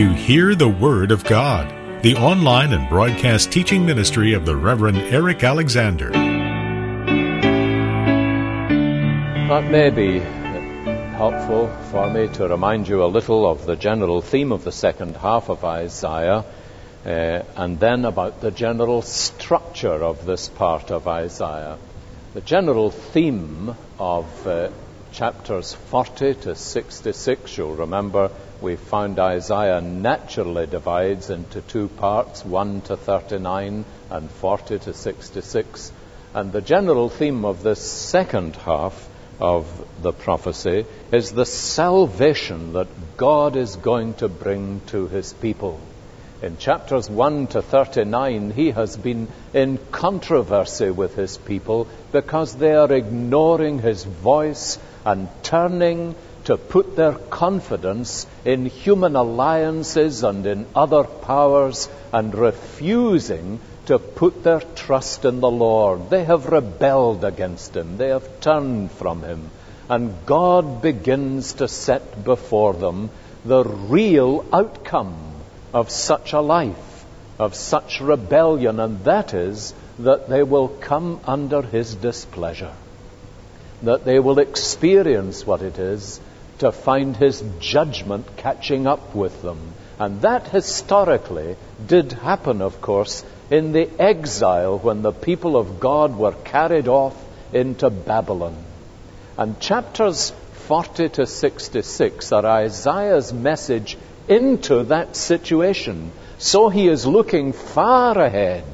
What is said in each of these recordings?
to Hear the Word of God, the online and broadcast teaching ministry of the Reverend Eric Alexander. That may be helpful for me to remind you a little of the general theme of the second half of Isaiah, uh, and then about the general structure of this part of Isaiah. The general theme of uh, chapters 40 to 66, you'll remember, we found Isaiah naturally divides into two parts, 1 to 39 and 40 to 66. And the general theme of this second half of the prophecy is the salvation that God is going to bring to his people. In chapters 1 to 39, he has been in controversy with his people because they are ignoring his voice and turning to put their confidence in human alliances and in other powers and refusing to put their trust in the Lord. They have rebelled against Him. They have turned from Him. And God begins to set before them the real outcome of such a life, of such rebellion, and that is that they will come under His displeasure. That they will experience what it is to find his judgment catching up with them. And that historically did happen, of course, in the exile when the people of God were carried off into Babylon. And chapters 40 to 66 are Isaiah's message into that situation. So he is looking far ahead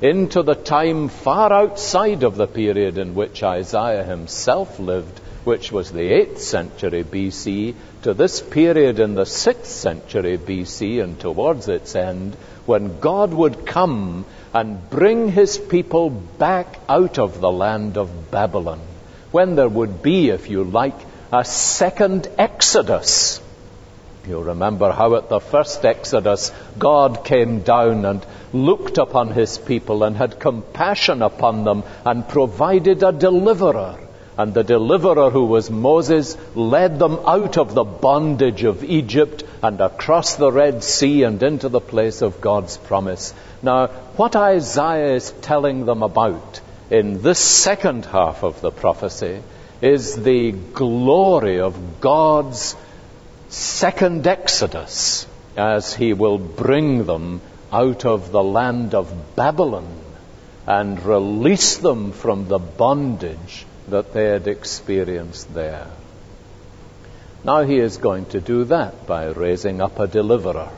into the time far outside of the period in which Isaiah himself lived which was the 8th century BC, to this period in the 6th century BC and towards its end, when God would come and bring his people back out of the land of Babylon. When there would be, if you like, a second Exodus. You remember how at the first Exodus God came down and looked upon his people and had compassion upon them and provided a deliverer. And the deliverer who was Moses led them out of the bondage of Egypt and across the Red Sea and into the place of God's promise. Now, what Isaiah is telling them about in this second half of the prophecy is the glory of God's second exodus as he will bring them out of the land of Babylon and release them from the bondage that they had experienced there. Now he is going to do that by raising up a deliverer.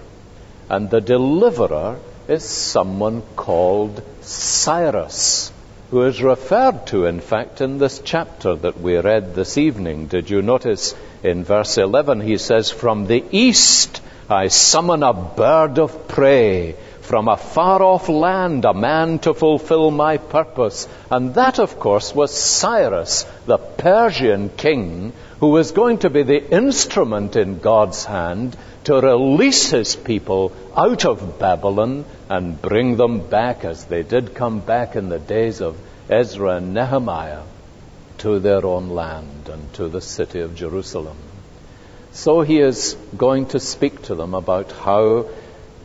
And the deliverer is someone called Cyrus, who is referred to, in fact, in this chapter that we read this evening. Did you notice in verse 11 he says, From the east I summon a bird of prey from a far off land a man to fulfill my purpose. And that, of course, was Cyrus, the Persian king, who was going to be the instrument in God's hand to release his people out of Babylon and bring them back, as they did come back in the days of Ezra and Nehemiah, to their own land and to the city of Jerusalem. So he is going to speak to them about how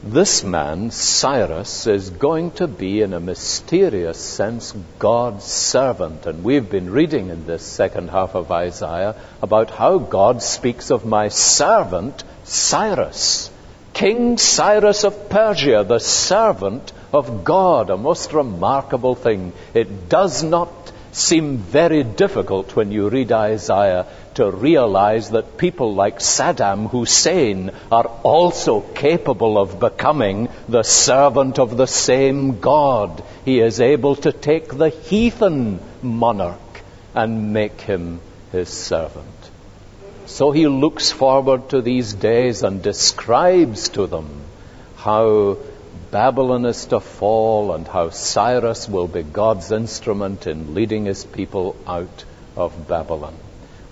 this man, Cyrus, is going to be, in a mysterious sense, God's servant. And we've been reading in this second half of Isaiah about how God speaks of my servant, Cyrus. King Cyrus of Persia, the servant of God. A most remarkable thing. It does not seem very difficult when you read Isaiah to realize that people like Saddam Hussein are also capable of becoming the servant of the same God. He is able to take the heathen monarch and make him his servant. So he looks forward to these days and describes to them how Babylon is to fall and how Cyrus will be God's instrument in leading his people out of Babylon.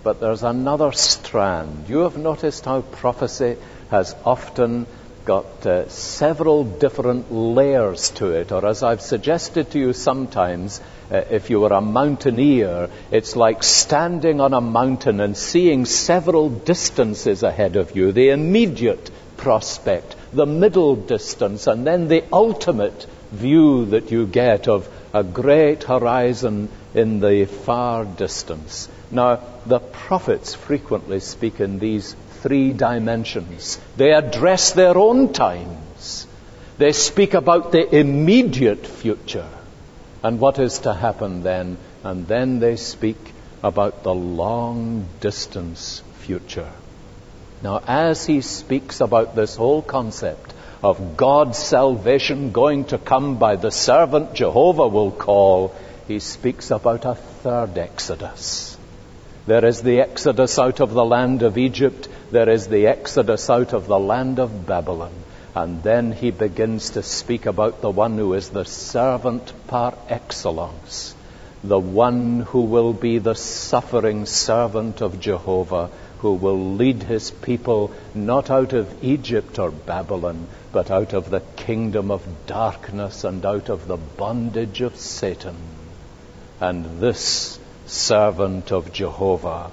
But there's another strand. You have noticed how prophecy has often got uh, several different layers to it, or as I've suggested to you sometimes, uh, if you were a mountaineer, it's like standing on a mountain and seeing several distances ahead of you, the immediate prospect, the middle distance, and then the ultimate view that you get of a great horizon in the far distance. Now, the prophets frequently speak in these three dimensions. They address their own times. They speak about the immediate future and what is to happen then. And then they speak about the long distance future. Now, as he speaks about this whole concept of God's salvation going to come by the servant Jehovah will call, he speaks about a third exodus. There is the exodus out of the land of Egypt, there is the exodus out of the land of Babylon. And then he begins to speak about the one who is the servant par excellence, the one who will be the suffering servant of Jehovah, who will lead his people not out of Egypt or Babylon, but out of the kingdom of darkness and out of the bondage of Satan. And this servant of Jehovah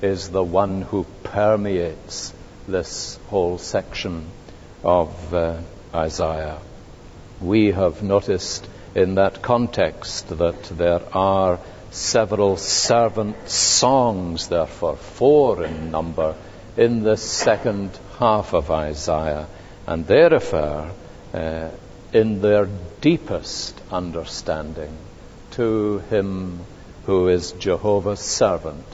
is the one who permeates this whole section of uh, Isaiah. We have noticed in that context that there are several servant songs, therefore, four in number, in the second half of Isaiah, and they refer, uh, in their deepest understanding, to Him who is Jehovah's servant,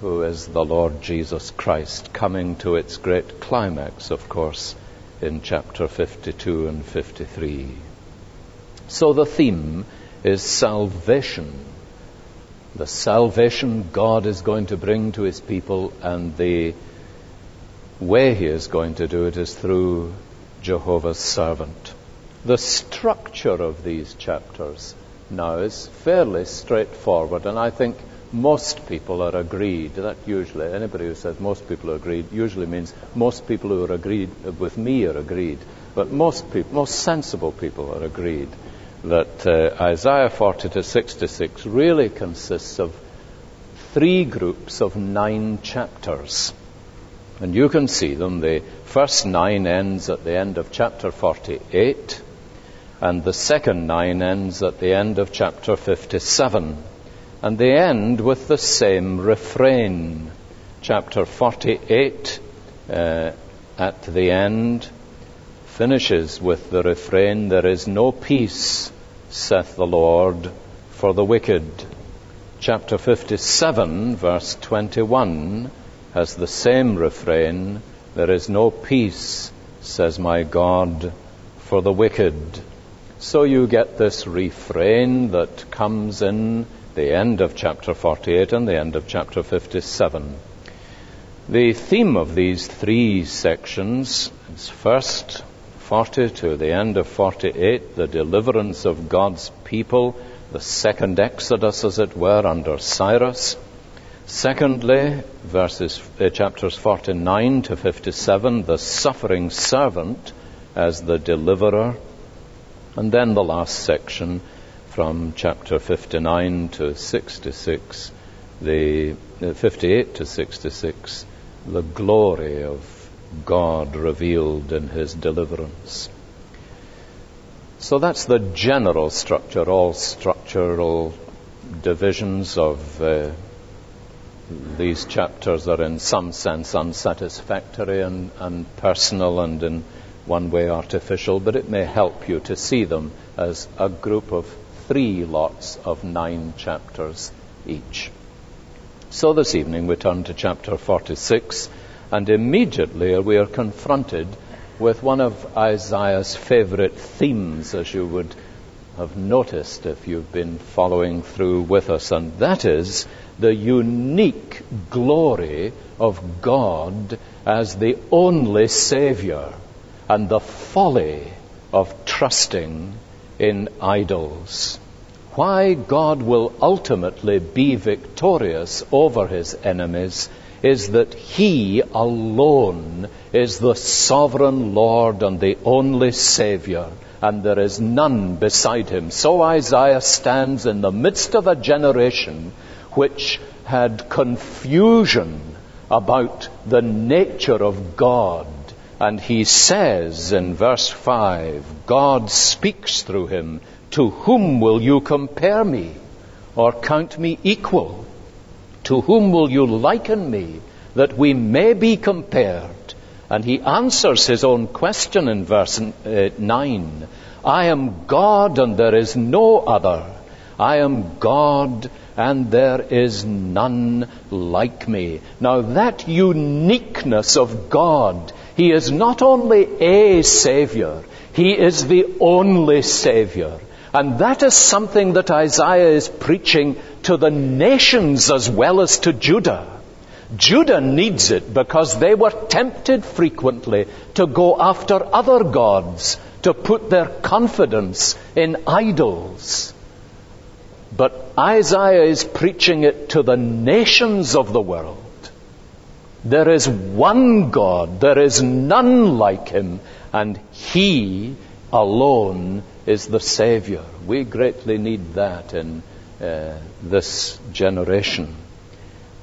who is the Lord Jesus Christ, coming to its great climax, of course, in chapter 52 and 53. So the theme is salvation. The salvation God is going to bring to his people, and the way he is going to do it is through Jehovah's servant. The structure of these chapters now is fairly straightforward, and I think most people are agreed. That usually, anybody who says most people are agreed usually means most people who are agreed with me are agreed. But most people, most sensible people are agreed that uh, Isaiah 40 to 66 really consists of three groups of nine chapters. And you can see them. The first nine ends at the end of chapter 48, and the second nine ends at the end of chapter 57 and they end with the same refrain. Chapter 48 uh, at the end finishes with the refrain, There is no peace, saith the Lord, for the wicked. Chapter 57, verse 21, has the same refrain, There is no peace, says my God, for the wicked. So you get this refrain that comes in the end of chapter 48 and the end of chapter 57. The theme of these three sections is first 40 to the end of 48, the deliverance of God's people, the second exodus, as it were, under Cyrus. Secondly, verses, uh, chapters 49 to 57, the suffering servant as the deliverer. And then the last section, from chapter 59 to 66, the uh, 58 to 66, the glory of God revealed in his deliverance. So that's the general structure, all structural divisions of uh, these chapters are in some sense unsatisfactory and, and personal and in one way artificial, but it may help you to see them as a group of three lots of nine chapters each. So this evening we turn to chapter 46, and immediately we are confronted with one of Isaiah's favorite themes, as you would have noticed if you've been following through with us, and that is the unique glory of God as the only Savior and the folly of trusting in idols. Why God will ultimately be victorious over his enemies is that he alone is the sovereign Lord and the only Savior, and there is none beside him. So Isaiah stands in the midst of a generation which had confusion about the nature of God And he says in verse 5, God speaks through him, To whom will you compare me, or count me equal? To whom will you liken me, that we may be compared? And he answers his own question in verse uh, 9 I am God, and there is no other. I am God, and there is none like me. Now, that uniqueness of God, He is not only a Savior, He is the only Savior. And that is something that Isaiah is preaching to the nations as well as to Judah. Judah needs it because they were tempted frequently to go after other gods, to put their confidence in idols. But Isaiah is preaching it to the nations of the world. There is one God, there is none like him, and he alone is the Savior. We greatly need that in uh, this generation.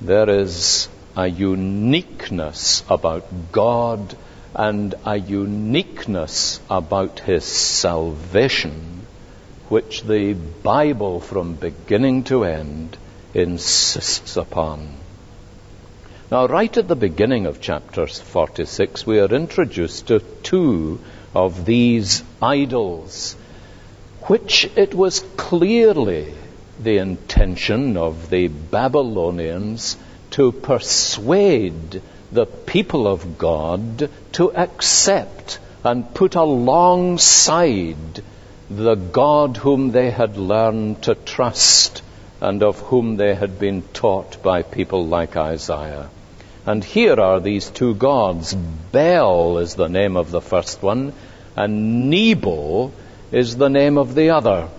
There is a uniqueness about God and a uniqueness about His salvation which the Bible from beginning to end insists upon. Now, right at the beginning of chapter 46, we are introduced to two of these idols, which it was clearly the intention of the Babylonians to persuade the people of God to accept and put alongside the God whom they had learned to trust and of whom they had been taught by people like Isaiah. And here are these two gods. Bel is the name of the first one, and Nebo is the name of the other.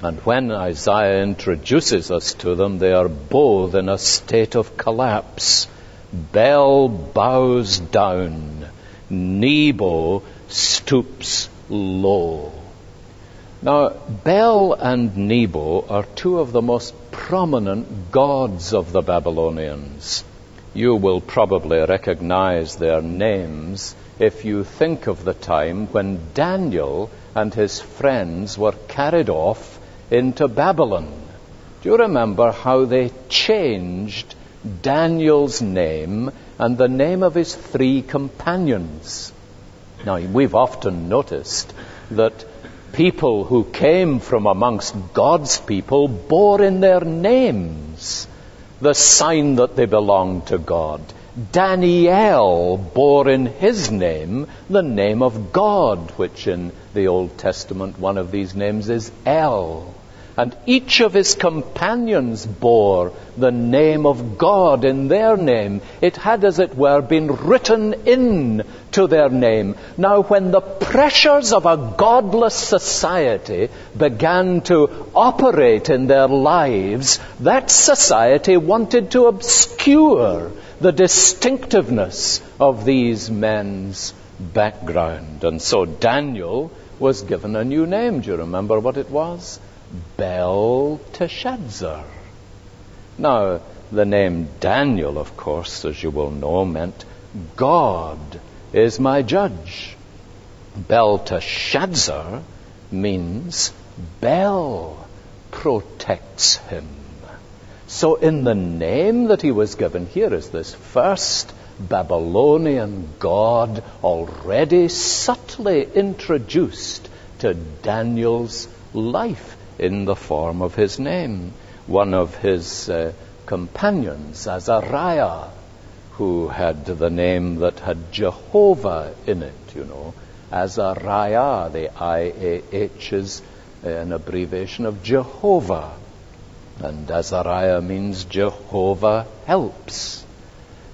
And when Isaiah introduces us to them, they are both in a state of collapse. Bel bows down, Nebo stoops low. Now, Bel and Nebo are two of the most prominent gods of the Babylonians. You will probably recognize their names if you think of the time when Daniel and his friends were carried off into Babylon. Do you remember how they changed Daniel's name and the name of his three companions? Now, we've often noticed that people who came from amongst God's people bore in their names the sign that they belonged to God. Daniel bore in his name the name of God, which in the Old Testament one of these names is El. And each of his companions bore the name of God in their name. It had, as it were, been written in to their name. Now, when the pressures of a godless society began to operate in their lives, that society wanted to obscure the distinctiveness of these men's background. And so Daniel was given a new name. Do you remember what it was? Belteshazzar. Now, the name Daniel, of course, as you will know, meant God is my judge. Belteshazzar means Bel protects him. So, in the name that he was given, here is this first Babylonian god already subtly introduced to Daniel's life in the form of his name. One of his uh, companions, Azariah, who had the name that had Jehovah in it, you know. Azariah, the I-A-H is an abbreviation of Jehovah. And Azariah means Jehovah helps.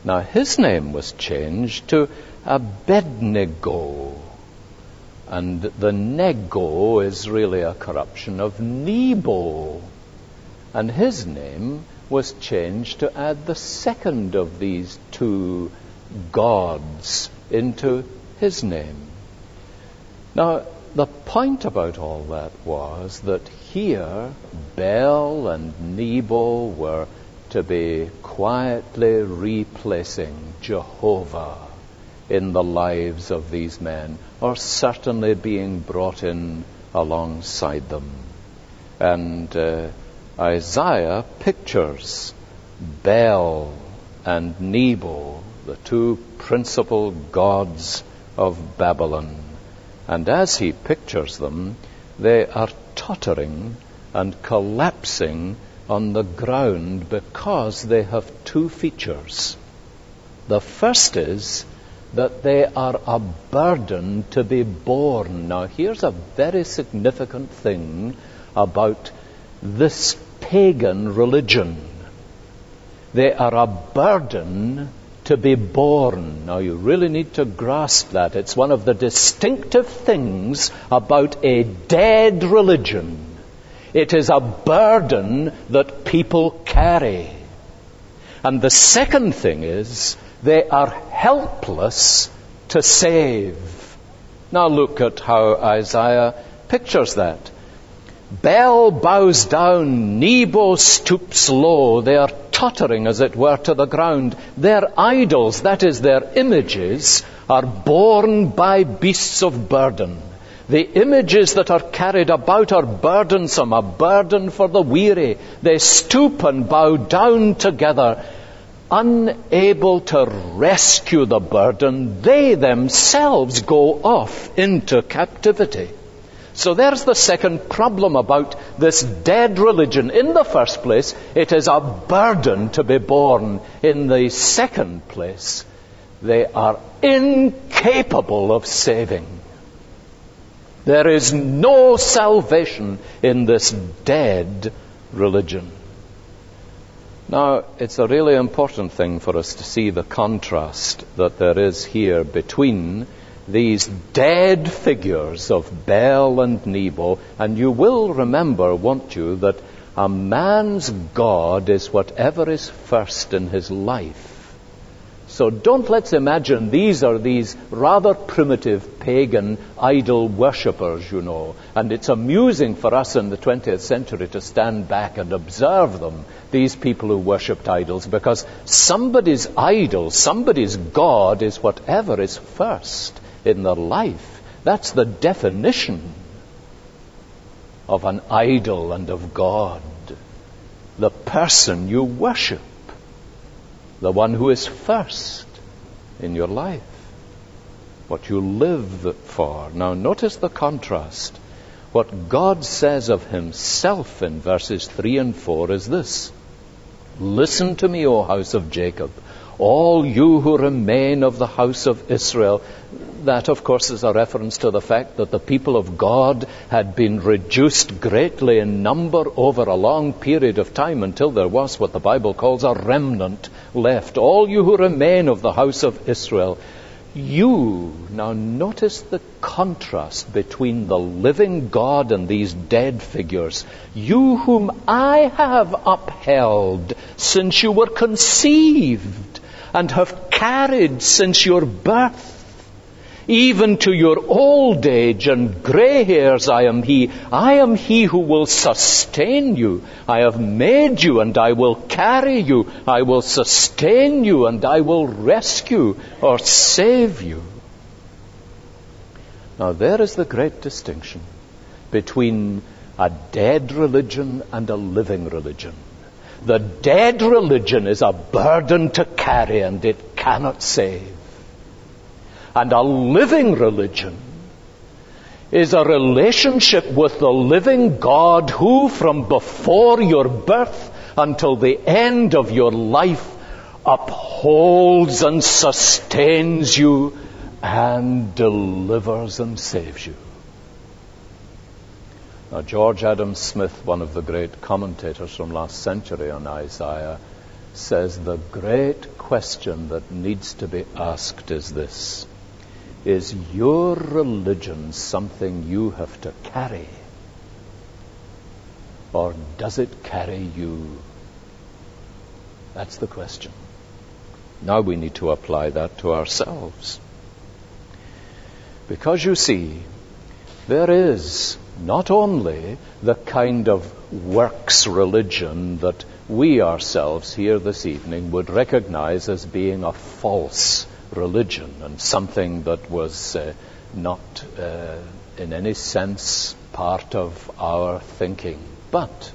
Now his name was changed to Abednego, and the nego is really a corruption of Nebo. And his name was changed to add the second of these two gods into his name. Now, the point about all that was that here Bel and Nebo were to be quietly replacing Jehovah in the lives of these men, or certainly being brought in alongside them. And uh, Isaiah pictures Bel and Nebo, the two principal gods of Babylon. And as he pictures them, they are tottering and collapsing on the ground because they have two features. The first is that they are a burden to be borne. Now, here's a very significant thing about this pagan religion. They are a burden to be borne. Now, you really need to grasp that. It's one of the distinctive things about a dead religion. It is a burden that people carry. And the second thing is they are helpless to save. Now look at how Isaiah pictures that. Bel bows down, Nebo stoops low. They are tottering, as it were, to the ground. Their idols, that is, their images, are borne by beasts of burden. The images that are carried about are burdensome, a burden for the weary. They stoop and bow down together, unable to rescue the burden. They themselves go off into captivity. So there's the second problem about this dead religion. In the first place, it is a burden to be borne. In the second place, they are incapable of saving. There is no salvation in this dead religion. Now, it's a really important thing for us to see the contrast that there is here between these dead figures of Bel and Nebo, and you will remember, won't you, that a man's God is whatever is first in his life. So don't let's imagine these are these rather primitive pagan idol worshippers, you know. And it's amusing for us in the 20th century to stand back and observe them, these people who worshipped idols, because somebody's idol, somebody's God is whatever is first in their life. That's the definition of an idol and of God. The person you worship. The one who is first in your life. What you live for. Now notice the contrast. What God says of himself in verses 3 and 4 is this. Listen to me, O house of Jacob all you who remain of the house of Israel. That, of course, is a reference to the fact that the people of God had been reduced greatly in number over a long period of time until there was what the Bible calls a remnant left. All you who remain of the house of Israel. You, now notice the contrast between the living God and these dead figures. You whom I have upheld since you were conceived and have carried since your birth. Even to your old age and grey hairs I am He. I am He who will sustain you. I have made you and I will carry you. I will sustain you and I will rescue or save you. Now there is the great distinction between a dead religion and a living religion. The dead religion is a burden to carry and it cannot save. And a living religion is a relationship with the living God who, from before your birth until the end of your life, upholds and sustains you and delivers and saves you. Now, George Adam Smith, one of the great commentators from last century on Isaiah, says the great question that needs to be asked is this Is your religion something you have to carry? Or does it carry you? That's the question. Now we need to apply that to ourselves. Because you see, there is not only the kind of works religion that we ourselves here this evening would recognize as being a false religion and something that was uh, not uh, in any sense part of our thinking. But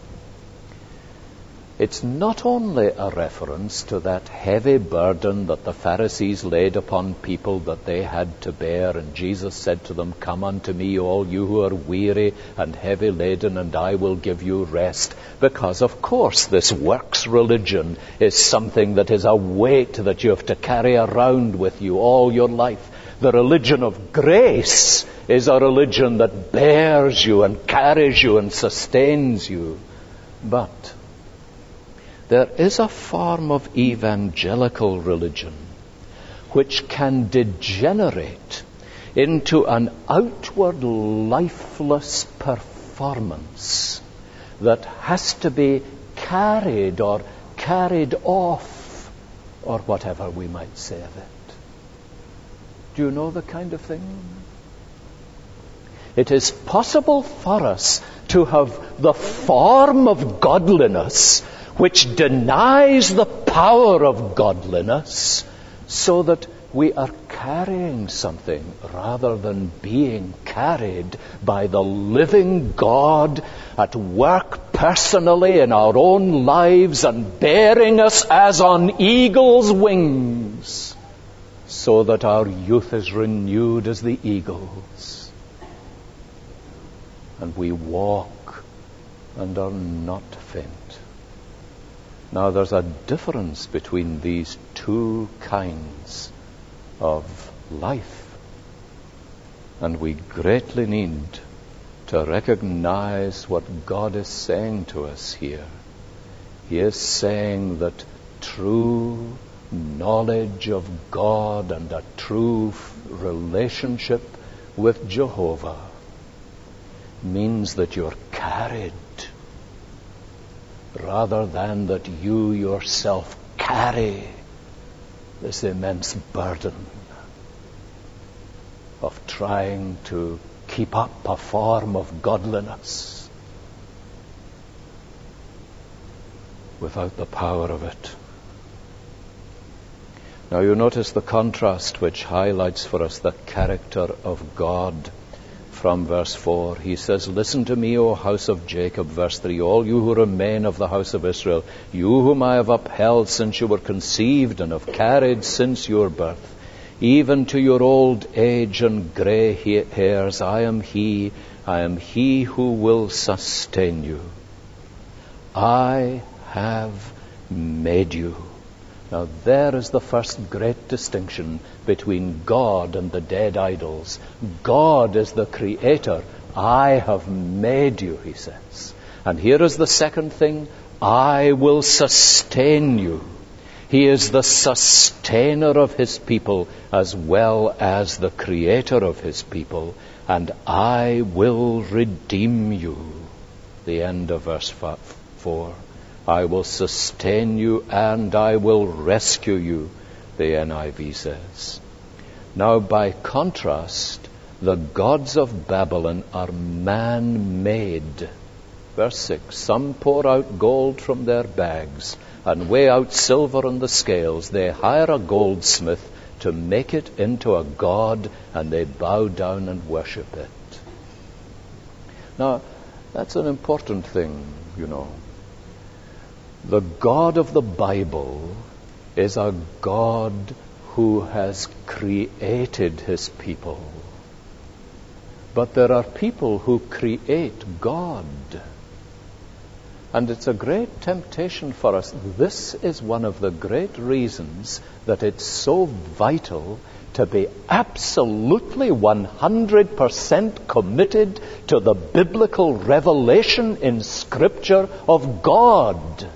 it's not only a reference to that heavy burden that the Pharisees laid upon people that they had to bear, and Jesus said to them, Come unto me, all you who are weary and heavy laden, and I will give you rest. Because, of course, this works religion is something that is a weight that you have to carry around with you all your life. The religion of grace is a religion that bears you and carries you and sustains you. But there is a form of evangelical religion which can degenerate into an outward lifeless performance that has to be carried or carried off or whatever we might say of it. Do you know the kind of thing? It is possible for us to have the form of godliness which denies the power of godliness so that we are carrying something rather than being carried by the living God at work personally in our own lives and bearing us as on eagle's wings so that our youth is renewed as the eagles and we walk and are not faint. Now, there's a difference between these two kinds of life. And we greatly need to recognize what God is saying to us here. He is saying that true knowledge of God and a true relationship with Jehovah means that you're carried rather than that you yourself carry this immense burden of trying to keep up a form of godliness without the power of it. Now you notice the contrast which highlights for us the character of God from verse 4. He says, Listen to me, O house of Jacob, verse 3, all you who remain of the house of Israel, you whom I have upheld since you were conceived and have carried since your birth, even to your old age and grey hairs, I am He, I am He who will sustain you. I have made you. Now, there is the first great distinction between God and the dead idols. God is the creator. I have made you, he says. And here is the second thing I will sustain you. He is the sustainer of his people as well as the creator of his people. And I will redeem you. The end of verse 4. I will sustain you and I will rescue you, the NIV says. Now, by contrast, the gods of Babylon are man made. Verse 6 Some pour out gold from their bags and weigh out silver on the scales. They hire a goldsmith to make it into a god and they bow down and worship it. Now, that's an important thing, you know. The God of the Bible is a God who has created his people. But there are people who create God. And it's a great temptation for us. This is one of the great reasons that it's so vital to be absolutely 100% committed to the biblical revelation in Scripture of God.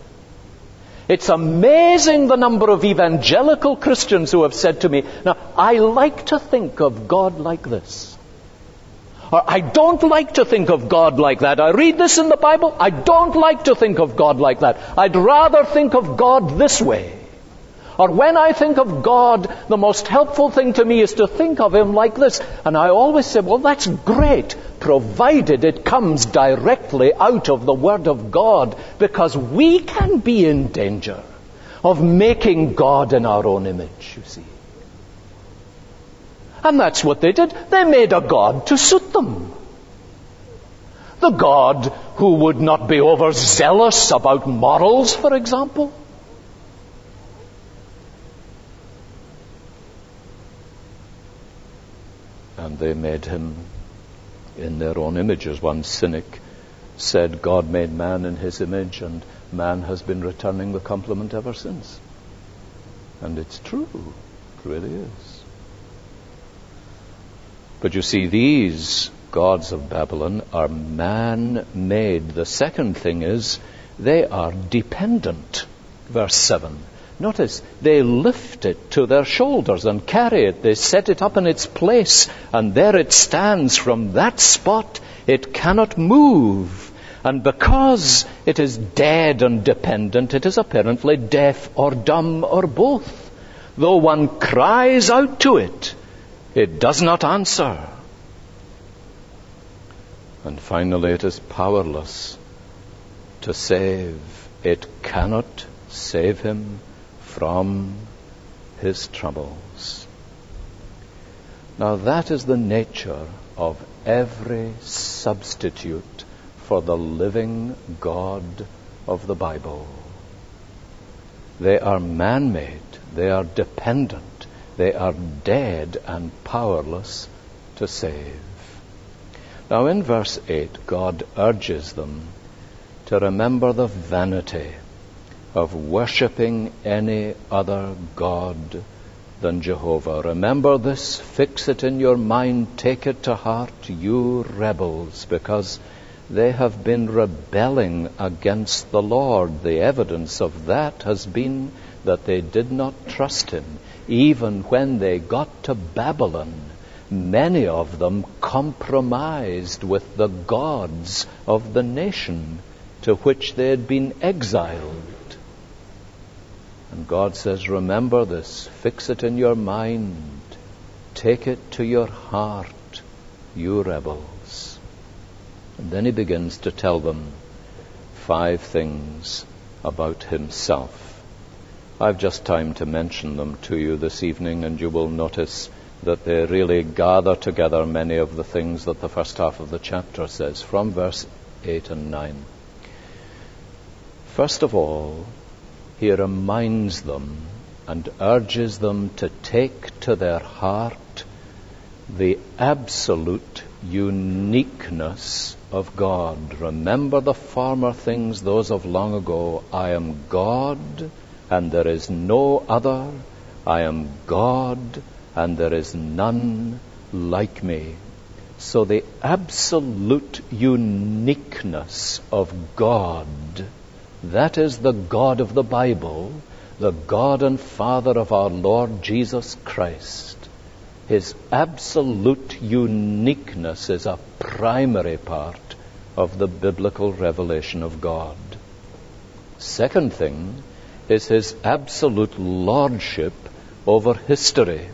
It's amazing the number of evangelical Christians who have said to me, Now, I like to think of God like this. Or I don't like to think of God like that. I read this in the Bible. I don't like to think of God like that. I'd rather think of God this way. Or when I think of God, the most helpful thing to me is to think of Him like this. And I always say, well, that's great, provided it comes directly out of the Word of God, because we can be in danger of making God in our own image, you see. And that's what they did. They made a God to suit them. The God who would not be overzealous about morals, for example. And they made him in their own image, as one cynic said, God made man in his image, and man has been returning the compliment ever since. And it's true. It really is. But you see, these gods of Babylon are man made. The second thing is, they are dependent. Verse 7. Notice, they lift it to their shoulders and carry it. They set it up in its place, and there it stands. From that spot, it cannot move. And because it is dead and dependent, it is apparently deaf or dumb or both. Though one cries out to it, it does not answer. And finally, it is powerless to save. It cannot save him from his troubles. Now, that is the nature of every substitute for the living God of the Bible. They are man made, they are dependent, they are dead and powerless to save. Now, in verse 8, God urges them to remember the vanity of worshipping any other God than Jehovah. Remember this, fix it in your mind, take it to heart, you rebels, because they have been rebelling against the Lord. The evidence of that has been that they did not trust Him. Even when they got to Babylon, many of them compromised with the gods of the nation to which they had been exiled. And God says, Remember this, fix it in your mind, take it to your heart, you rebels. And then he begins to tell them five things about himself. I've just time to mention them to you this evening, and you will notice that they really gather together many of the things that the first half of the chapter says, from verse 8 and 9. First of all, he reminds them and urges them to take to their heart the absolute uniqueness of God. Remember the former things, those of long ago. I am God, and there is no other. I am God, and there is none like me. So the absolute uniqueness of God that is the God of the Bible, the God and Father of our Lord Jesus Christ. His absolute uniqueness is a primary part of the biblical revelation of God. Second thing is his absolute lordship over history.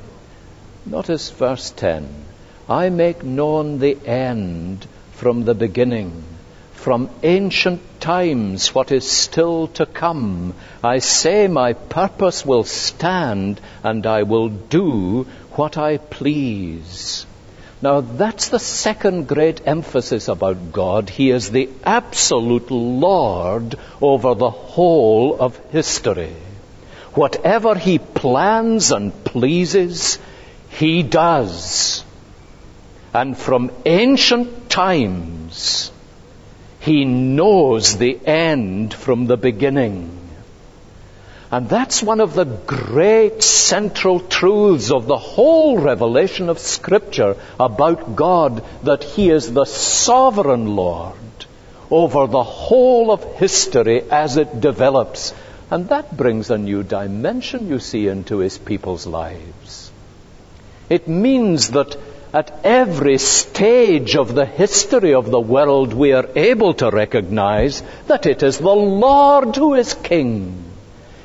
Notice verse 10 I make known the end from the beginning from ancient times what is still to come. I say my purpose will stand and I will do what I please. Now that's the second great emphasis about God. He is the absolute Lord over the whole of history. Whatever He plans and pleases, He does. And from ancient times, he knows the end from the beginning. And that's one of the great central truths of the whole revelation of Scripture about God, that He is the sovereign Lord over the whole of history as it develops. And that brings a new dimension, you see, into His people's lives. It means that at every stage of the history of the world, we are able to recognize that it is the Lord who is King.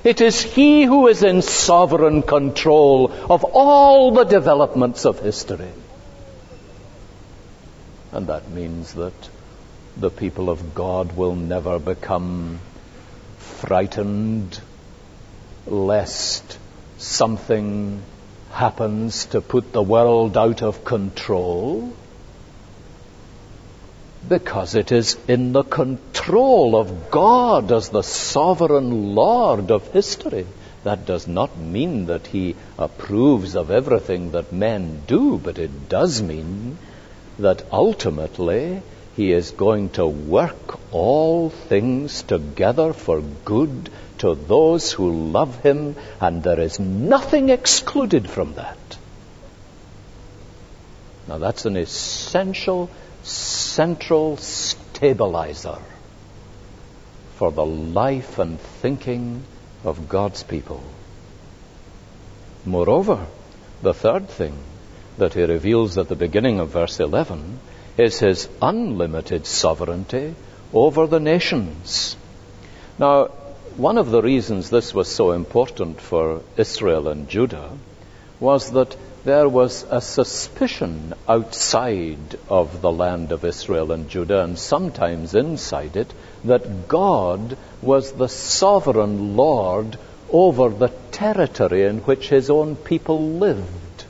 It is He who is in sovereign control of all the developments of history. And that means that the people of God will never become frightened lest something happens to put the world out of control? Because it is in the control of God as the sovereign Lord of history. That does not mean that He approves of everything that men do, but it does mean that ultimately He is going to work all things together for good to those who love Him, and there is nothing excluded from that. Now that's an essential, central stabilizer for the life and thinking of God's people. Moreover, the third thing that he reveals at the beginning of verse 11 is his unlimited sovereignty over the nations. Now, one of the reasons this was so important for Israel and Judah was that there was a suspicion outside of the land of Israel and Judah, and sometimes inside it, that God was the sovereign Lord over the territory in which his own people lived,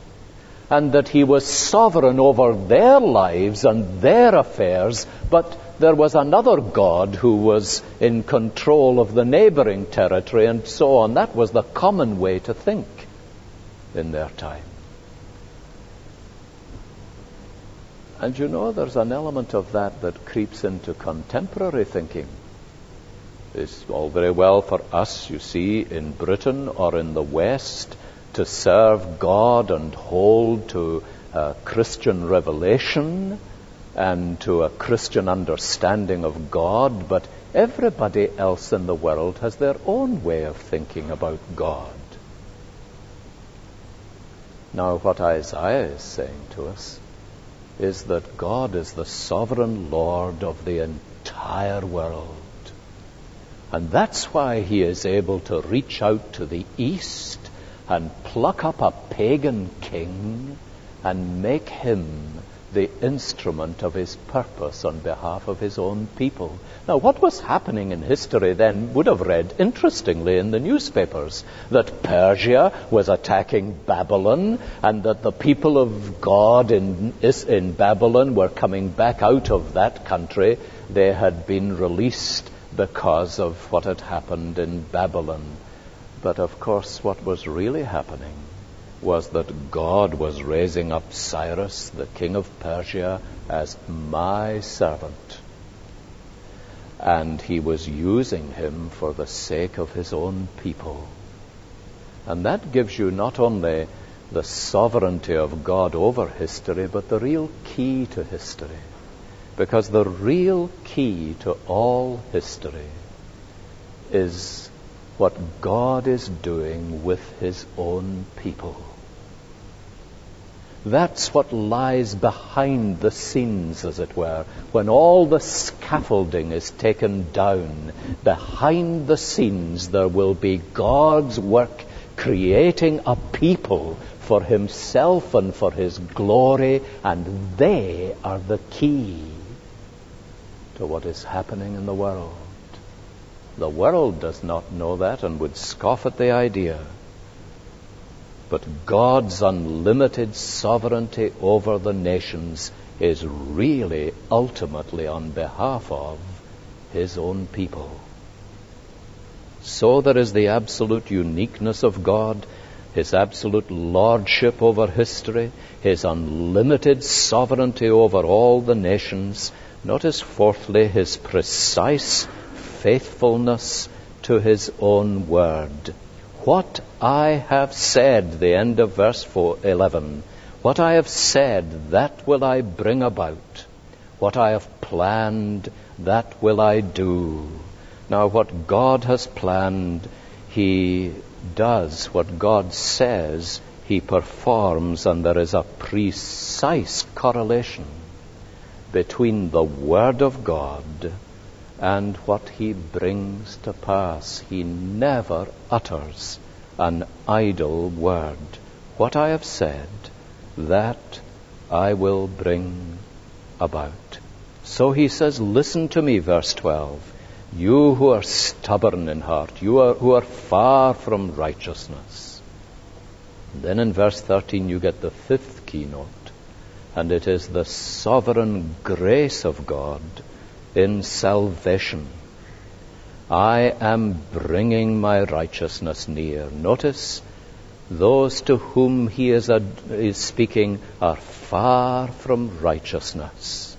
and that he was sovereign over their lives and their affairs, but there was another God who was in control of the neighboring territory and so on. That was the common way to think in their time. And you know, there's an element of that that creeps into contemporary thinking. It's all very well for us, you see, in Britain or in the West, to serve God and hold to uh, Christian revelation and to a Christian understanding of God, but everybody else in the world has their own way of thinking about God. Now, what Isaiah is saying to us is that God is the sovereign Lord of the entire world. And that's why he is able to reach out to the east and pluck up a pagan king and make him the instrument of his purpose on behalf of his own people. Now, what was happening in history then would have read interestingly in the newspapers that Persia was attacking Babylon and that the people of God in, in Babylon were coming back out of that country. They had been released because of what had happened in Babylon. But of course, what was really happening was that God was raising up Cyrus, the king of Persia, as my servant. And he was using him for the sake of his own people. And that gives you not only the sovereignty of God over history, but the real key to history. Because the real key to all history is what God is doing with his own people. That's what lies behind the scenes, as it were. When all the scaffolding is taken down, behind the scenes there will be God's work creating a people for Himself and for His glory, and they are the key to what is happening in the world. The world does not know that and would scoff at the idea. But God's unlimited sovereignty over the nations is really ultimately on behalf of His own people. So there is the absolute uniqueness of God, His absolute lordship over history, His unlimited sovereignty over all the nations. Notice, fourthly, His precise faithfulness to His own word. What I have said, the end of verse 4, 11, what I have said, that will I bring about. What I have planned, that will I do. Now, what God has planned, He does. What God says, He performs, and there is a precise correlation between the Word of God and what he brings to pass. He never utters an idle word. What I have said, that I will bring about. So he says, Listen to me, verse 12. You who are stubborn in heart, you are, who are far from righteousness. Then in verse 13 you get the fifth keynote, and it is the sovereign grace of God in salvation. I am bringing my righteousness near. Notice, those to whom he is, ad- is speaking are far from righteousness.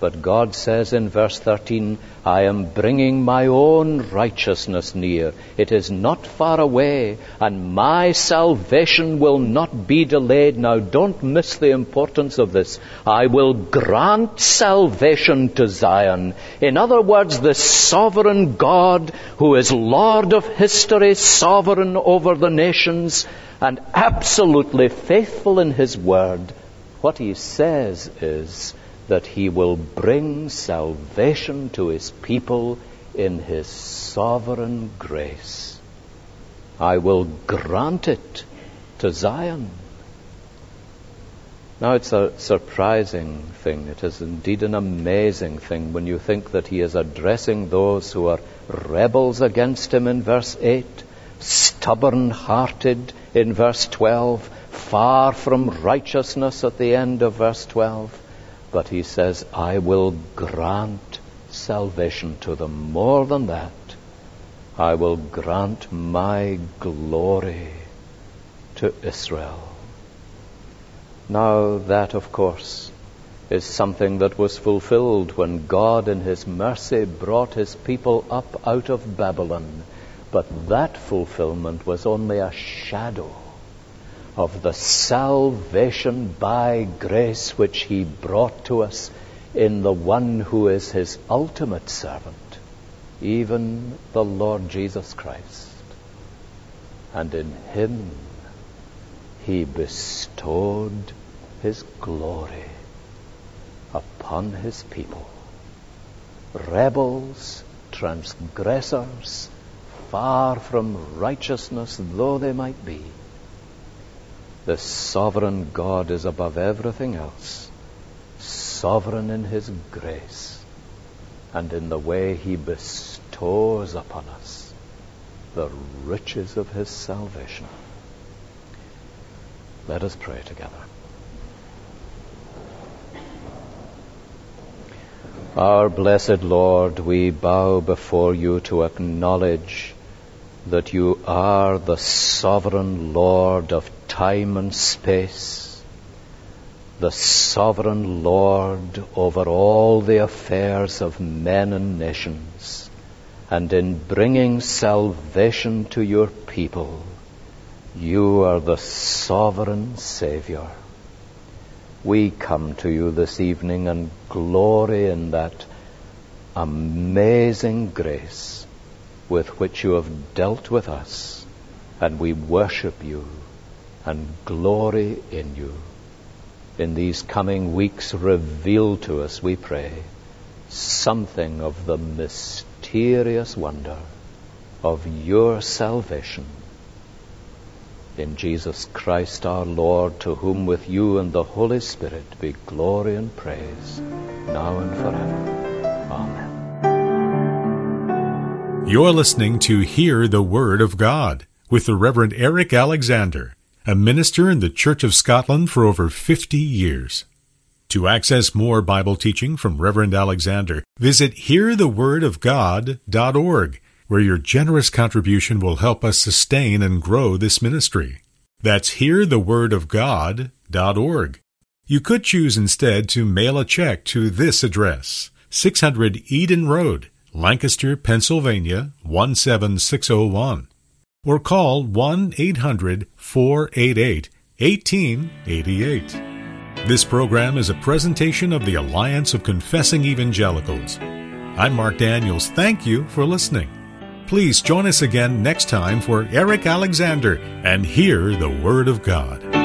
But God says in verse 13, I am bringing my own righteousness near. It is not far away, and my salvation will not be delayed. Now, don't miss the importance of this. I will grant salvation to Zion. In other words, the sovereign God who is Lord of history, sovereign over the nations, and absolutely faithful in his word. What he says is, that he will bring salvation to his people in his sovereign grace. I will grant it to Zion. Now, it's a surprising thing. It is indeed an amazing thing when you think that he is addressing those who are rebels against him in verse 8, stubborn hearted in verse 12, far from righteousness at the end of verse 12. But he says, I will grant salvation to them. More than that, I will grant my glory to Israel. Now, that, of course, is something that was fulfilled when God, in His mercy, brought His people up out of Babylon. But that fulfillment was only a shadow of the salvation by grace which he brought to us in the one who is his ultimate servant, even the Lord Jesus Christ. And in him he bestowed his glory upon his people. Rebels, transgressors, far from righteousness though they might be, the sovereign God is above everything else, sovereign in His grace and in the way He bestows upon us the riches of His salvation. Let us pray together. Our blessed Lord, we bow before you to acknowledge that you are the sovereign Lord of time and space, the sovereign Lord over all the affairs of men and nations, and in bringing salvation to your people, you are the sovereign Savior. We come to you this evening and glory in that amazing grace with which you have dealt with us, and we worship you and glory in you. In these coming weeks, reveal to us, we pray, something of the mysterious wonder of your salvation. In Jesus Christ our Lord, to whom with you and the Holy Spirit be glory and praise, now and forever. Amen. You're listening to Hear the Word of God with the Reverend Eric Alexander, a minister in the Church of Scotland for over 50 years. To access more Bible teaching from Reverend Alexander, visit hearthewordofgod.org, where your generous contribution will help us sustain and grow this ministry. That's hearthewordofgod.org. You could choose instead to mail a check to this address, 600 Eden Road, Lancaster, Pennsylvania 17601, or call 1 800 488 1888. This program is a presentation of the Alliance of Confessing Evangelicals. I'm Mark Daniels. Thank you for listening. Please join us again next time for Eric Alexander and hear the Word of God.